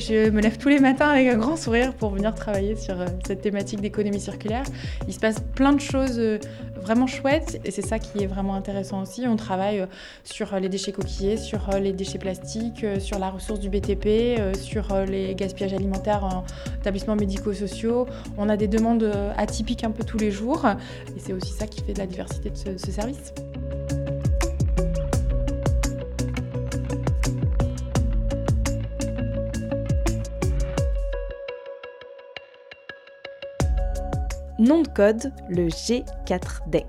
je me lève tous les matins avec un grand sourire pour venir travailler sur euh, cette thématique d'économie circulaire. Il se passe plein de choses euh, vraiment chouettes et c'est ça qui est vraiment intéressant aussi. On travaille euh, sur les déchets coquillés, sur les déchets plastiques, sur la ressource du BTP, sur les gaspillages alimentaires en établissements médico-sociaux. On a des demandes atypiques un peu tous les jours et c'est aussi ça qui fait de la diversité de ce, ce service. Nom de code, le G4DEC.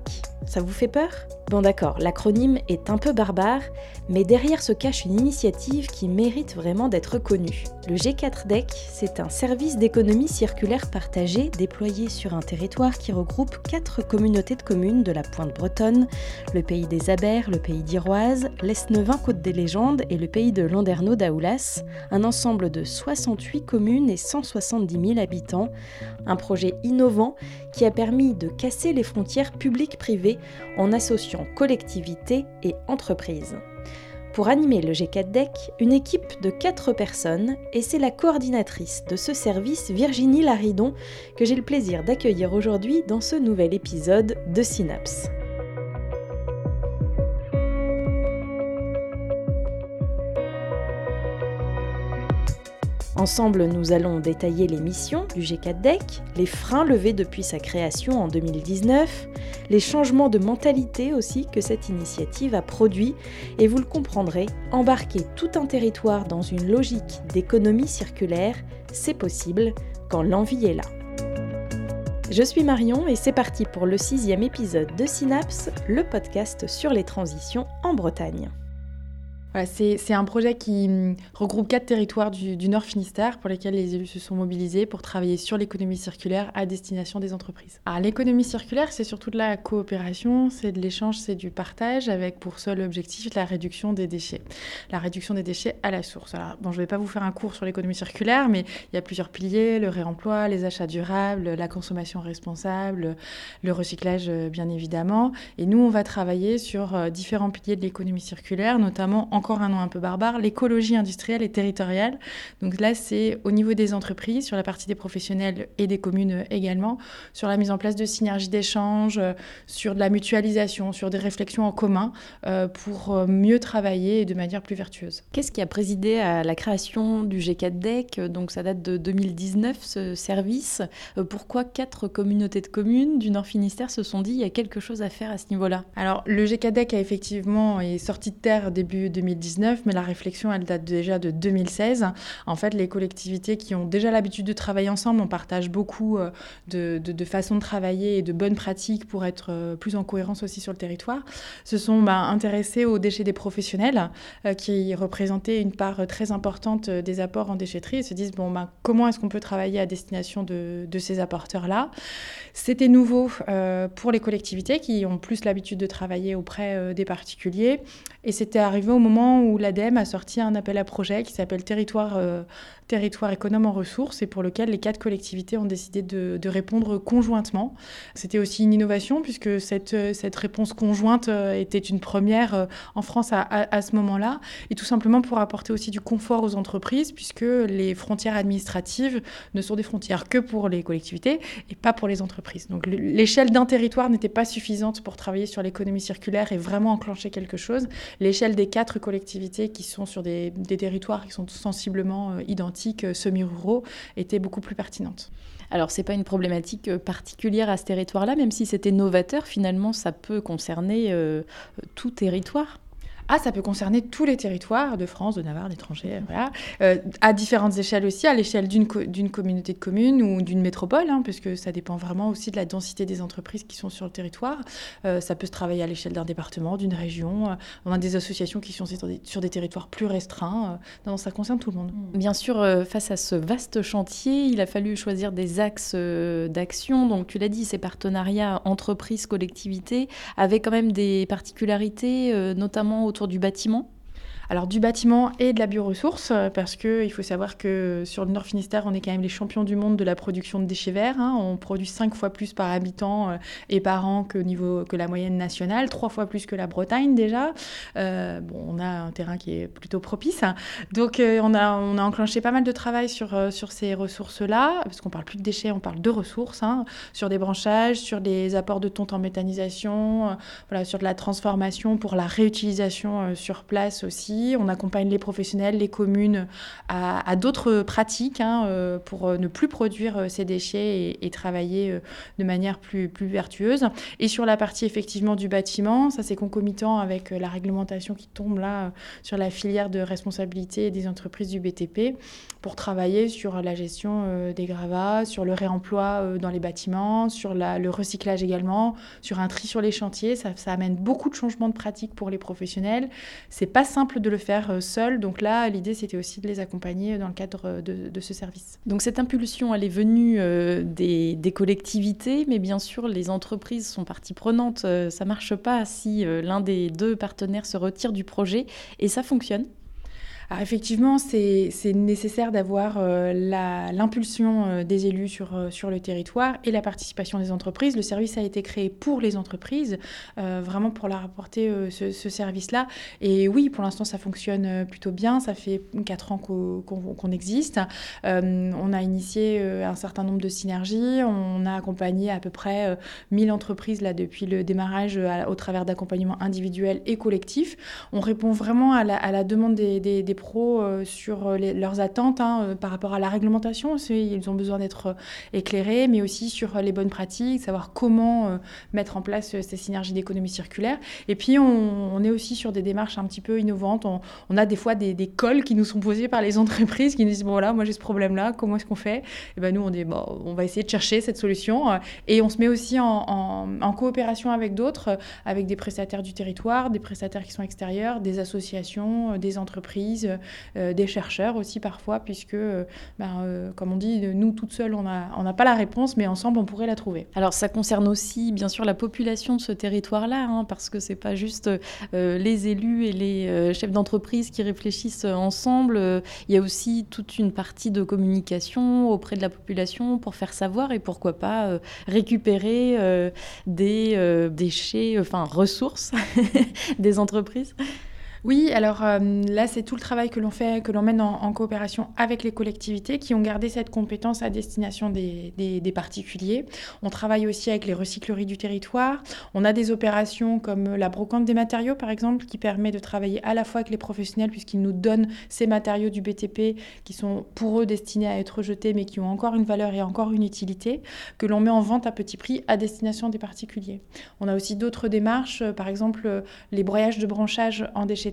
Ça vous fait peur? Bon d'accord, l'acronyme est un peu barbare, mais derrière se cache une initiative qui mérite vraiment d'être connue. Le G4DEC, c'est un service d'économie circulaire partagé déployé sur un territoire qui regroupe quatre communautés de communes de la Pointe Bretonne, le pays des Abers, le pays d'Iroise, l'Esnevin Côte des Légendes et le pays de Landerneau d'Aoulas, un ensemble de 68 communes et 170 000 habitants, un projet innovant qui a permis de casser les frontières publiques-privées en associant collectivités et entreprises. Pour animer le G4DEC, une équipe de 4 personnes, et c'est la coordinatrice de ce service, Virginie Laridon, que j'ai le plaisir d'accueillir aujourd'hui dans ce nouvel épisode de Synapse. Ensemble, nous allons détailler les missions du G4DEC, les freins levés depuis sa création en 2019, les changements de mentalité aussi que cette initiative a produit, et vous le comprendrez, embarquer tout un territoire dans une logique d'économie circulaire, c'est possible quand l'envie est là. Je suis Marion et c'est parti pour le sixième épisode de Synapse, le podcast sur les transitions en Bretagne c'est un projet qui hum, regroupe quatre territoires du, Nord Finistère pour lesquels les élus se sont mobilisés pour travailler sur l'économie circulaire à destination des entreprises. l'économie circulaire, c'est surtout de la coopération, c'est de l'échange, c'est du partage avec pour seul objectif la réduction des déchets. La réduction des déchets à la source. Bon, je ne vais pas vous faire un cours sur l'économie circulaire, mais il y a plusieurs piliers, le réemploi, les achats durables, la consommation responsable, le recyclage euh, bien évidemment. Et nous, on va travailler sur euh, différents piliers de l'économie circulaire, notamment en encore un nom un peu barbare, l'écologie industrielle et territoriale. Donc là, c'est au niveau des entreprises, sur la partie des professionnels et des communes également, sur la mise en place de synergies d'échange, euh, sur de la mutualisation, sur des réflexions en commun euh, pour euh, mieux travailler de manière plus vertueuse. Qu'est-ce qui a présidé à la création du G4DEC Donc ça date de 2019, ce service. Pourquoi quatre communautés de communes du Nord Finistère se sont dit il y a quelque chose à faire à ce niveau-là? Alors le G4DEC a effectivement est sorti de terre début 2019 mais la réflexion, elle date déjà de 2016. En fait, les collectivités qui ont déjà l'habitude de travailler ensemble, on partage beaucoup euh, de, façons de travailler et de bonnes pratiques pour être euh, plus en cohérence aussi sur le territoire, se sont bah, intéressés aux déchets des professionnels euh, qui représentaient une part très importante des apports en déchetterie et se disent, bon, bah, comment est-ce qu'on peut travailler à destination de, de ces apporteurs-là? C'était nouveau pour les collectivités qui ont plus l'habitude de travailler auprès des particuliers et c'était arrivé au moment où l'ADEME a sorti un appel à projet qui s'appelle Territoire euh, territoire économe en ressources et pour lequel les quatre collectivités ont décidé de, répondre conjointement. C'était aussi une innovation puisque cette, réponse conjointe euh, était une première euh, en France à, ce moment-là et tout simplement pour apporter aussi du confort aux entreprises puisque les frontières administratives ne sont des frontières que pour les collectivités et pas pour les entreprises. Donc l'échelle d'un territoire n'était pas suffisante pour travailler sur l'économie circulaire et vraiment enclencher quelque chose. L'échelle des quatre collectivités qui sont sur des, territoires qui sont sensiblement euh, euh, semi-ruraux étaient beaucoup plus pertinentes. Alors, ce n'est pas une problématique euh, particulière à ce territoire-là, même si c'était novateur, finalement, ça peut concerner euh, tout territoire. Ah, ça peut concerner tous les territoires de France, de Navarre, d'étrangers, voilà. Euh, à différentes échelles aussi, à l'échelle d'une, communauté de communes ou d'une métropole, hein, puisque ça dépend vraiment aussi de la densité des entreprises qui sont sur le territoire. Euh, ça peut se travailler à l'échelle d'un département, d'une région. Euh, on des associations qui sont sur des, territoires plus restreints. non, ça concerne tout le monde. Mmh. Bien sûr, face à ce vaste chantier, il a fallu choisir des axes d'action. Donc, tu l'as dit, ces partenariats entreprises-collectivités avaient quand même des particularités, notamment autour du bâtiment? Alors du bâtiment et de la bioressource, euh, parce qu'il faut savoir que sur le Nord Finistère, on est quand même les champions du monde de la production de déchets verts. Hein. On produit cinq fois plus par habitant euh, et par an que, la moyenne nationale, trois fois plus que la Bretagne déjà. Euh, on a un terrain qui est plutôt propice. Hein. Donc on, a, on a enclenché pas mal de travail sur, ces ressources-là, parce qu'on parle plus de déchets, on parle de ressources, hein, sur des branchages, sur des apports de tonte en méthanisation, sur de la transformation pour la réutilisation sur place aussi on accompagne les professionnels, les communes à, d'autres pratiques hein, euh, pour euh, ne plus produire euh, ces déchets et, travailler de manière plus, plus vertueuse. Et sur la partie effectivement du bâtiment, ça c'est concomitant avec la réglementation qui tombe là sur la filière de responsabilité des entreprises du BTP pour travailler sur la gestion des gravats, sur le réemploi dans les bâtiments, sur le recyclage également, sur un tri sur les chantiers. Ça, ça amène beaucoup de changements de pratiques pour les professionnels. C'est pas simple de le faire euh, seul. Donc là, l'idée, c'était aussi de les accompagner dans le cadre euh, de, ce service. Donc cette impulsion, elle est venue euh, des, collectivités, mais bien sûr, les entreprises sont partie prenante. ça marche pas si l'un des deux partenaires se retire du projet et ça fonctionne. Alors effectivement, c'est nécessaire d'avoir euh, l'impulsion euh, des élus sur, euh, sur le territoire et la participation des entreprises. Le service a été créé pour les entreprises, vraiment pour leur apporter ce, service-là. Et oui, pour l'instant, ça fonctionne plutôt bien. Ça fait quatre ans qu'on existe. on a initié un certain nombre de synergies. On a accompagné à peu près 1000 entreprises là, depuis le démarrage au travers d'accompagnements individuels et collectifs. On répond vraiment à la, à la demande des, des, des euh, sur euh, leurs attentes hein, euh, par rapport à la réglementation. Ils ont besoin d'être éclairés, mais aussi sur les bonnes pratiques, savoir comment mettre en place ces synergies d'économie circulaire. Et puis, on, est aussi sur des démarches un petit peu innovantes. On, a des fois des, cols qui nous sont posés par les entreprises qui nous disent, bon voilà, moi j'ai ce problème-là, comment est-ce qu'on fait? Et ben nous, on dit, bon, on va essayer de chercher cette solution. Et on se met aussi en coopération avec d'autres, avec des prestataires du territoire, des prestataires qui sont extérieurs, des associations, des entreprises euh, des chercheurs aussi parfois, puisque, euh, ben, euh, comme on dit, nous toutes seules, on n'a on pas la réponse, mais ensemble, on pourrait la trouver. Alors ça concerne aussi, bien sûr, la population de ce territoire-là, hein, parce que c'est pas juste les élus et les chefs d'entreprise qui réfléchissent ensemble. Il y a aussi toute une partie de communication auprès de la population pour faire savoir et pourquoi pas récupérer des déchets, enfin ressources des entreprises. Oui, alors euh, là, c'est tout le travail que l'on fait, que l'on mène en, coopération avec les collectivités qui ont gardé cette compétence à destination des, particuliers. On travaille aussi avec les recycleries du territoire. On a des opérations comme la brocante des matériaux, par exemple, qui permet de travailler à la fois avec les professionnels, puisqu'ils nous donnent ces matériaux du BTP qui sont pour eux destinés à être jetés, mais qui ont encore une valeur et encore une utilité, que l'on met en vente à petit prix à destination des particuliers. On a aussi d'autres démarches, euh, par exemple euh, les broyages de branchage en déchets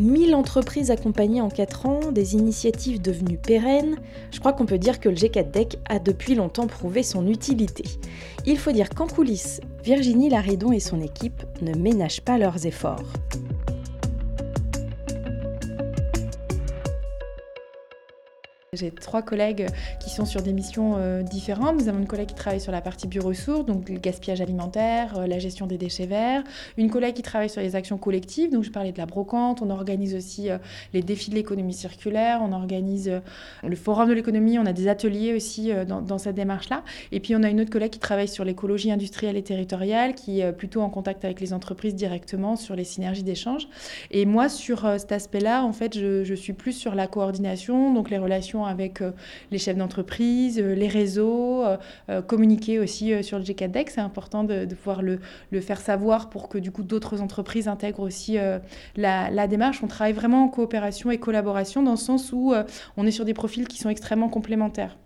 1000 entreprises accompagnées en 4 ans, des initiatives devenues pérennes, je crois qu'on peut dire que le G4DEC a depuis longtemps prouvé son utilité. Il faut dire qu'en coulisses, Virginie Laridon et son équipe ne ménagent pas leurs efforts. J'ai trois collègues qui sont sur des missions euh, différentes. Nous avons une collègue qui travaille sur la partie bioressources, donc le gaspillage alimentaire, euh, la gestion des déchets verts. Une collègue qui travaille sur les actions collectives, donc je parlais de la brocante. On organise aussi euh, les défis de l'économie circulaire. On organise le forum de l'économie. On a des ateliers aussi dans, cette démarche-là. Et puis on a une autre collègue qui travaille sur l'écologie industrielle et territoriale, qui est plutôt en contact avec les entreprises directement sur les synergies d'échange. Et moi, sur cet aspect-là, en fait, je, je suis plus sur la coordination, donc les relations avec euh, les chefs d'entreprise, euh, les réseaux, euh, communiquer aussi sur le G4DEC. C'est important de, pouvoir le, faire savoir pour que du coup d'autres entreprises intègrent aussi la, la, démarche. On travaille vraiment en coopération et collaboration dans le sens où on est sur des profils qui sont extrêmement complémentaires.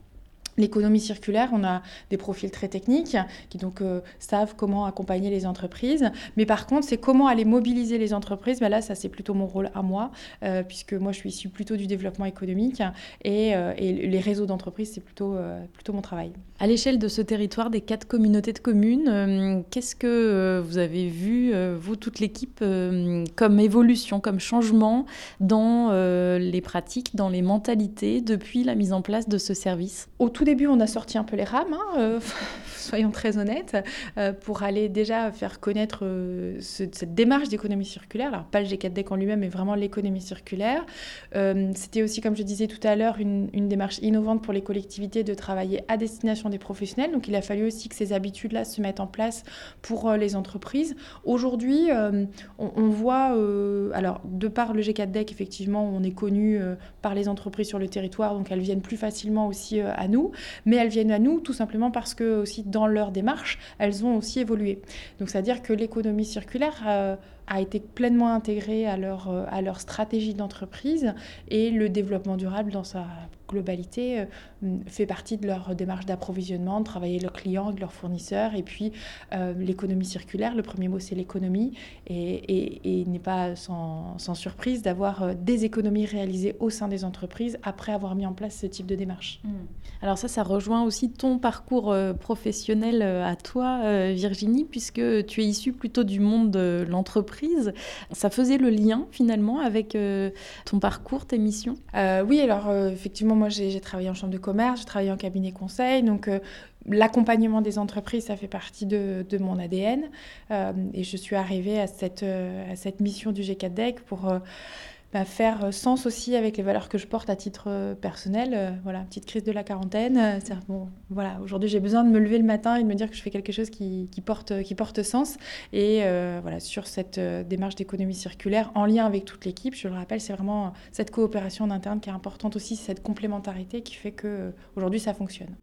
L'économie circulaire, on a des profils très techniques qui donc euh, savent comment accompagner les entreprises. Mais par contre, c'est comment aller mobiliser les entreprises. Ben là, ça c'est plutôt mon rôle à moi, euh, puisque moi je suis issue plutôt du développement économique et, euh, et les réseaux d'entreprises, c'est plutôt, plutôt mon travail. À l'échelle de ce territoire des quatre communautés de communes, qu'est-ce que vous avez vu, vous, toute l'équipe, comme évolution, comme changement dans les pratiques, dans les mentalités depuis la mise en place de ce service? Au tout début, on a sorti un peu les rames, hein, euh, soyons très honnêtes, euh, pour aller déjà faire connaître euh, cette démarche d'économie circulaire. Alors, pas le G4DEC en lui-même, mais vraiment l'économie circulaire. C'était aussi, comme je disais tout à l'heure, une, démarche innovante pour les collectivités de travailler à destination des professionnels. Donc, il a fallu aussi que ces habitudes-là se mettent en place pour les entreprises. Aujourd'hui, on, voit, alors, de par le G4DEC, effectivement, on est connu par les entreprises sur le territoire, donc elles viennent plus facilement aussi à nous mais elles viennent à nous tout simplement parce que aussi dans leur démarche, elles ont aussi évolué. Donc c'est-à-dire que l'économie circulaire euh, a été pleinement intégrée à leur, euh, à leur stratégie d'entreprise et le développement durable dans sa globalité euh, fait partie de leur démarche d'approvisionnement, de travailler leurs clients, avec leurs fournisseurs. Et puis euh, l'économie circulaire, le premier mot c'est l'économie, et, et, n'est pas sans, sans surprise d'avoir des économies réalisées au sein des entreprises après avoir mis en place ce type de démarche. Hmm. Alors ça, ça rejoint aussi ton parcours professionnel à toi, Virginie, puisque tu es issue plutôt du monde de l'entreprise ça faisait le lien finalement avec euh, ton parcours, tes missions? Euh, Oui, alors euh, effectivement, moi j'ai travaillé en chambre de commerce, j'ai travaillé en cabinet conseil, donc l'accompagnement des entreprises, ça fait partie de, mon ADN. et je suis arrivée à cette, à cette mission du G4DEC pour bah, faire sens aussi avec les valeurs que je porte à titre euh, personnel. Euh, voilà, petite crise de la quarantaine. Euh, bon, voilà, aujourd'hui j'ai besoin de me lever le matin et de me dire que je fais quelque chose qui, porte, qui porte sens. Et voilà, sur cette démarche d'économie circulaire, en lien avec toute l'équipe, je le rappelle, c'est vraiment cette coopération en interne qui est importante aussi, cette complémentarité qui fait que aujourd'hui ça fonctionne.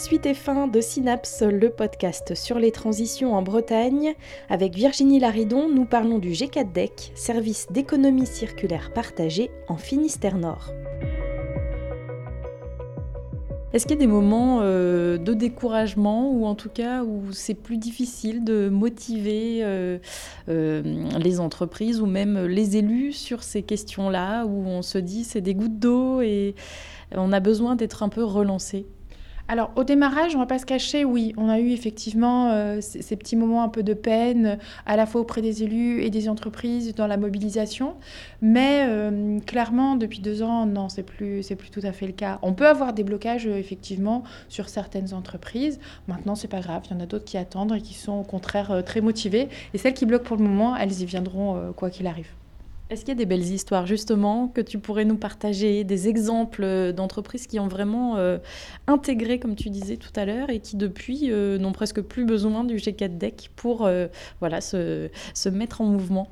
Suite et fin de Synapse, le podcast sur les transitions en Bretagne. Avec Virginie Laridon, nous parlons du G4DEC, service d'économie circulaire partagée en Finistère Nord. Est-ce qu'il y a des moments euh, de découragement ou en tout cas où c'est plus difficile de motiver euh, euh, les entreprises ou même les élus sur ces questions-là, où on se dit c'est des gouttes d'eau et on a besoin d'être un peu relancé? Alors au démarrage, on va pas se cacher, oui, on a eu effectivement euh, ces, petits moments un peu de peine, à la fois auprès des élus et des entreprises dans la mobilisation, mais euh, clairement depuis deux ans, non, c'est plus c'est plus tout à fait le cas. On peut avoir des blocages euh, effectivement sur certaines entreprises. Maintenant, c'est pas grave, il y en a d'autres qui attendent et qui sont au contraire très motivées. Et celles qui bloquent pour le moment, elles y viendront quoi qu'il arrive. Est-ce qu'il y a des belles histoires justement que tu pourrais nous partager, des exemples euh, d'entreprises qui ont vraiment euh, intégré, comme tu disais tout à l'heure, et qui depuis euh, n'ont presque plus besoin du G4 Deck pour voilà, se, se mettre en mouvement?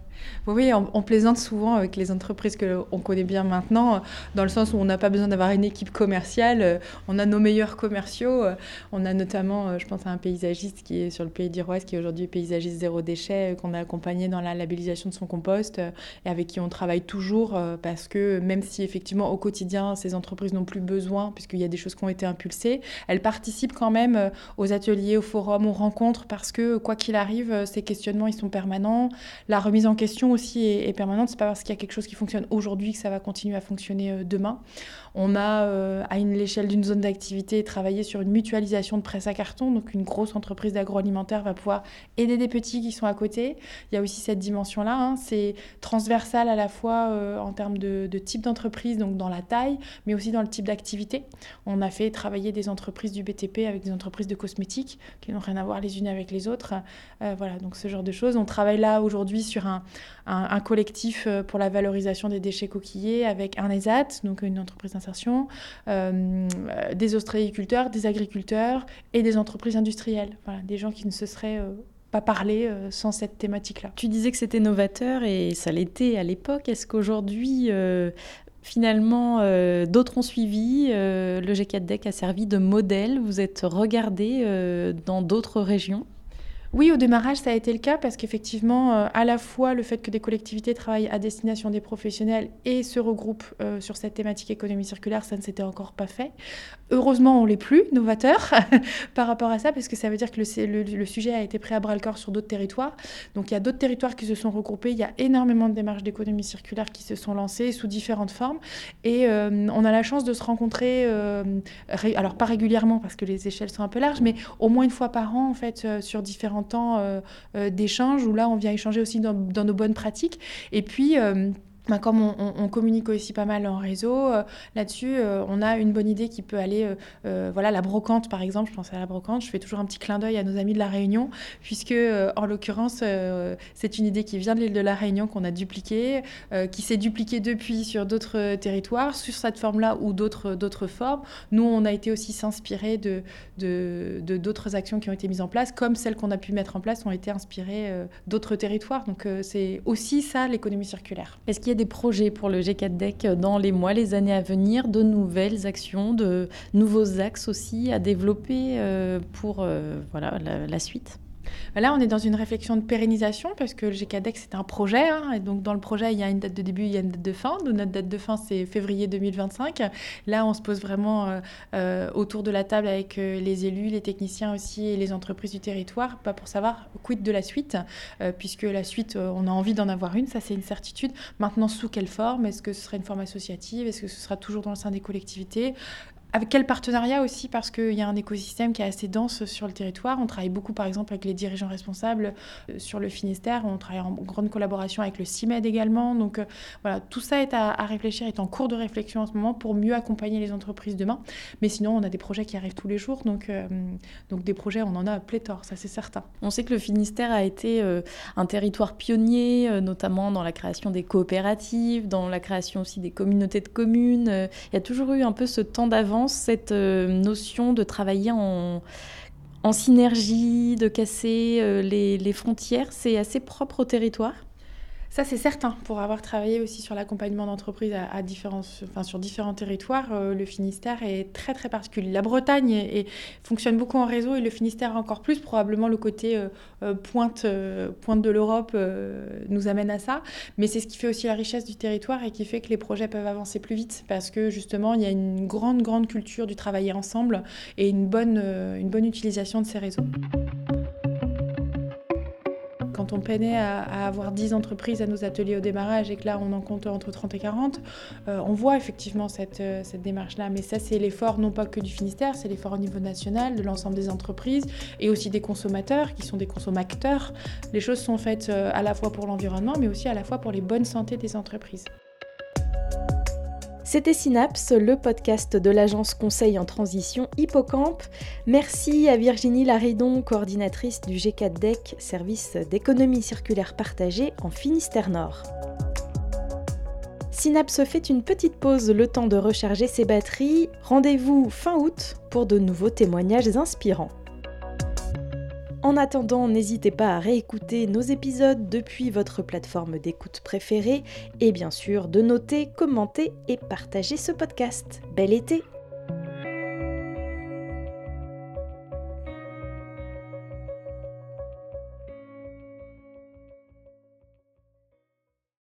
Oui, on, plaisante souvent avec les entreprises que on connaît bien maintenant, dans le sens où on n'a pas besoin d'avoir une équipe commerciale, on a nos meilleurs commerciaux. On a notamment, je pense à un paysagiste qui est sur le pays d'Iroise, qui est aujourd'hui paysagiste zéro déchet, qu'on a accompagné dans la labellisation de son compost et avec qui on travaille toujours euh, parce que même si effectivement au quotidien ces entreprises n'ont plus besoin, puisqu'il y a des choses qui ont été impulsées, elles participent quand même euh, aux ateliers, aux forums, aux rencontres parce que quoi qu'il arrive, euh, ces questionnements ils sont permanents. La remise en question aussi est, permanente. C'est pas parce qu'il y a quelque chose qui fonctionne aujourd'hui que ça va continuer à fonctionner euh, demain. On a, euh, à l'échelle d'une zone d'activité, travaillé sur une mutualisation de presse à carton. Donc, une grosse entreprise d'agroalimentaire va pouvoir aider des petits qui sont à côté. Il y a aussi cette dimension-là. Hein. C'est transversal à la fois euh, en termes de, type d'entreprise, donc dans la taille, mais aussi dans le type d'activité. On a fait travailler des entreprises du BTP avec des entreprises de cosmétiques qui n'ont rien à voir les unes avec les autres. voilà, donc ce genre de choses. On travaille là aujourd'hui sur un, collectif euh, pour la valorisation des déchets coquillés avec un ESAT, donc une entreprise euh, des ostréiculteurs, des agriculteurs et des entreprises industrielles. Voilà, des gens qui ne se seraient euh, pas parlé sans cette thématique-là. Tu disais que c'était novateur et ça l'était à l'époque. Est-ce qu'aujourd'hui, finalement, d'autres ont suivi Le G4DEC a servi de modèle? Vous êtes regardé dans d'autres régions? Oui, au démarrage, ça a été le cas parce qu'effectivement, euh, à la fois le fait que des collectivités travaillent à destination des professionnels et se regroupent euh, sur cette thématique économie circulaire, ça ne s'était encore pas fait. Heureusement, on l'est plus novateur par rapport à ça parce que ça veut dire que le, sujet a été pris à bras le corps sur d'autres territoires. Donc il y a d'autres territoires qui se sont regroupés. Il y a énormément de démarches d'économie circulaire qui se sont lancées sous différentes formes et euh, on a la chance de se rencontrer, alors pas régulièrement parce que les échelles sont un peu larges, mais au moins une fois par an en fait sur différentes 40 ans euh, euh, d'échanges, où là, on vient échanger aussi dans, dans nos bonnes pratiques. Et puis, euh, bah, comme on, communique aussi pas mal en réseau, euh, là-dessus, euh, on a une bonne idée qui peut aller, euh, voilà, la brocante par exemple, je pense à la brocante, je fais toujours un petit clin d'œil à nos amis de La Réunion, puisque en l'occurrence, c'est une idée qui vient de l'île de La Réunion qu'on a dupliquée, qui s'est dupliquée depuis sur d'autres territoires, sur cette forme-là ou d'autres, formes. Nous, on a été aussi s'inspirer de, de, d'autres actions qui ont été mises en place, comme celles qu'on a pu mettre en place ont été inspirées d'autres territoires. Donc c'est aussi ça l'économie circulaire. Est-ce qu'il y a des projets pour le G4DEC dans les mois, les années à venir, de nouvelles actions, de nouveaux axes aussi à développer euh, pour euh, voilà, la suite Là, on est dans une réflexion de pérennisation parce que le GKDEX, c'est un projet. Hein, et donc, dans le projet, il y a une date de début, il y a une date de fin. notre date de fin, c'est février 2025. Là, on se pose vraiment euh, euh, autour de la table avec euh, les élus, les techniciens aussi et les entreprises du territoire, pas pour savoir quid de la suite, puisque la suite, on a envie d'en avoir une, ça c'est une certitude. Maintenant, sous quelle forme? Est-ce que ce sera une forme associative? Est-ce que ce sera toujours dans le sein des collectivités? Avec quel partenariat aussi Parce qu'il y a un écosystème qui est assez dense sur le territoire. On travaille beaucoup, par exemple, avec les dirigeants responsables euh, sur le Finistère. On travaille en grande collaboration avec le CIMED également. Donc euh, voilà, tout ça est à, réfléchir, est en cours de réflexion en ce moment pour mieux accompagner les entreprises demain. Mais sinon, on a des projets qui arrivent tous les jours. Donc, euh, donc des projets, on en a pléthore, ça c'est certain. On sait que le Finistère a été un territoire pionnier, notamment dans la création des coopératives, dans la création aussi des communautés de communes. Il y a toujours eu un peu ce temps cette euh, notion de travailler en, synergie, de casser euh, les frontières, c'est assez propre au territoire ça, c'est certain. Pour avoir travaillé aussi sur l'accompagnement d'entreprises à, différents, enfin, sur différents territoires, euh, le Finistère est très très particulier. La Bretagne et fonctionne beaucoup en réseau et le Finistère encore plus. Probablement le côté euh, euh, pointe, pointe de l'Europe nous amène à ça. Mais c'est ce qui fait aussi la richesse du territoire et qui fait que les projets peuvent avancer plus vite parce que justement, il y a une grande grande culture du travailler ensemble et une bonne, une bonne utilisation de ces réseaux on peinait à, avoir 10 entreprises à nos ateliers au démarrage et que là on en compte entre 30 et 40, euh, on voit effectivement cette, euh, cette démarche-là. Mais ça, c'est l'effort non pas que du Finistère, c'est l'effort au niveau national, de l'ensemble des entreprises et aussi des consommateurs qui sont des consommateurs. Les choses sont faites euh, à la fois pour l'environnement, mais aussi à la fois pour les bonnes santé des entreprises. C'était Synapse, le podcast de l'agence conseil en transition Hippocampe. Merci à Virginie Laridon, coordinatrice du G4DEC, service d'économie circulaire partagée en Finistère Nord. Synapse fait une petite pause le temps de recharger ses batteries. Rendez-vous fin août pour de nouveaux témoignages inspirants. En attendant, n'hésitez pas à réécouter nos épisodes depuis votre plateforme d'écoute préférée et bien sûr de noter, commenter et partager ce podcast. Bel été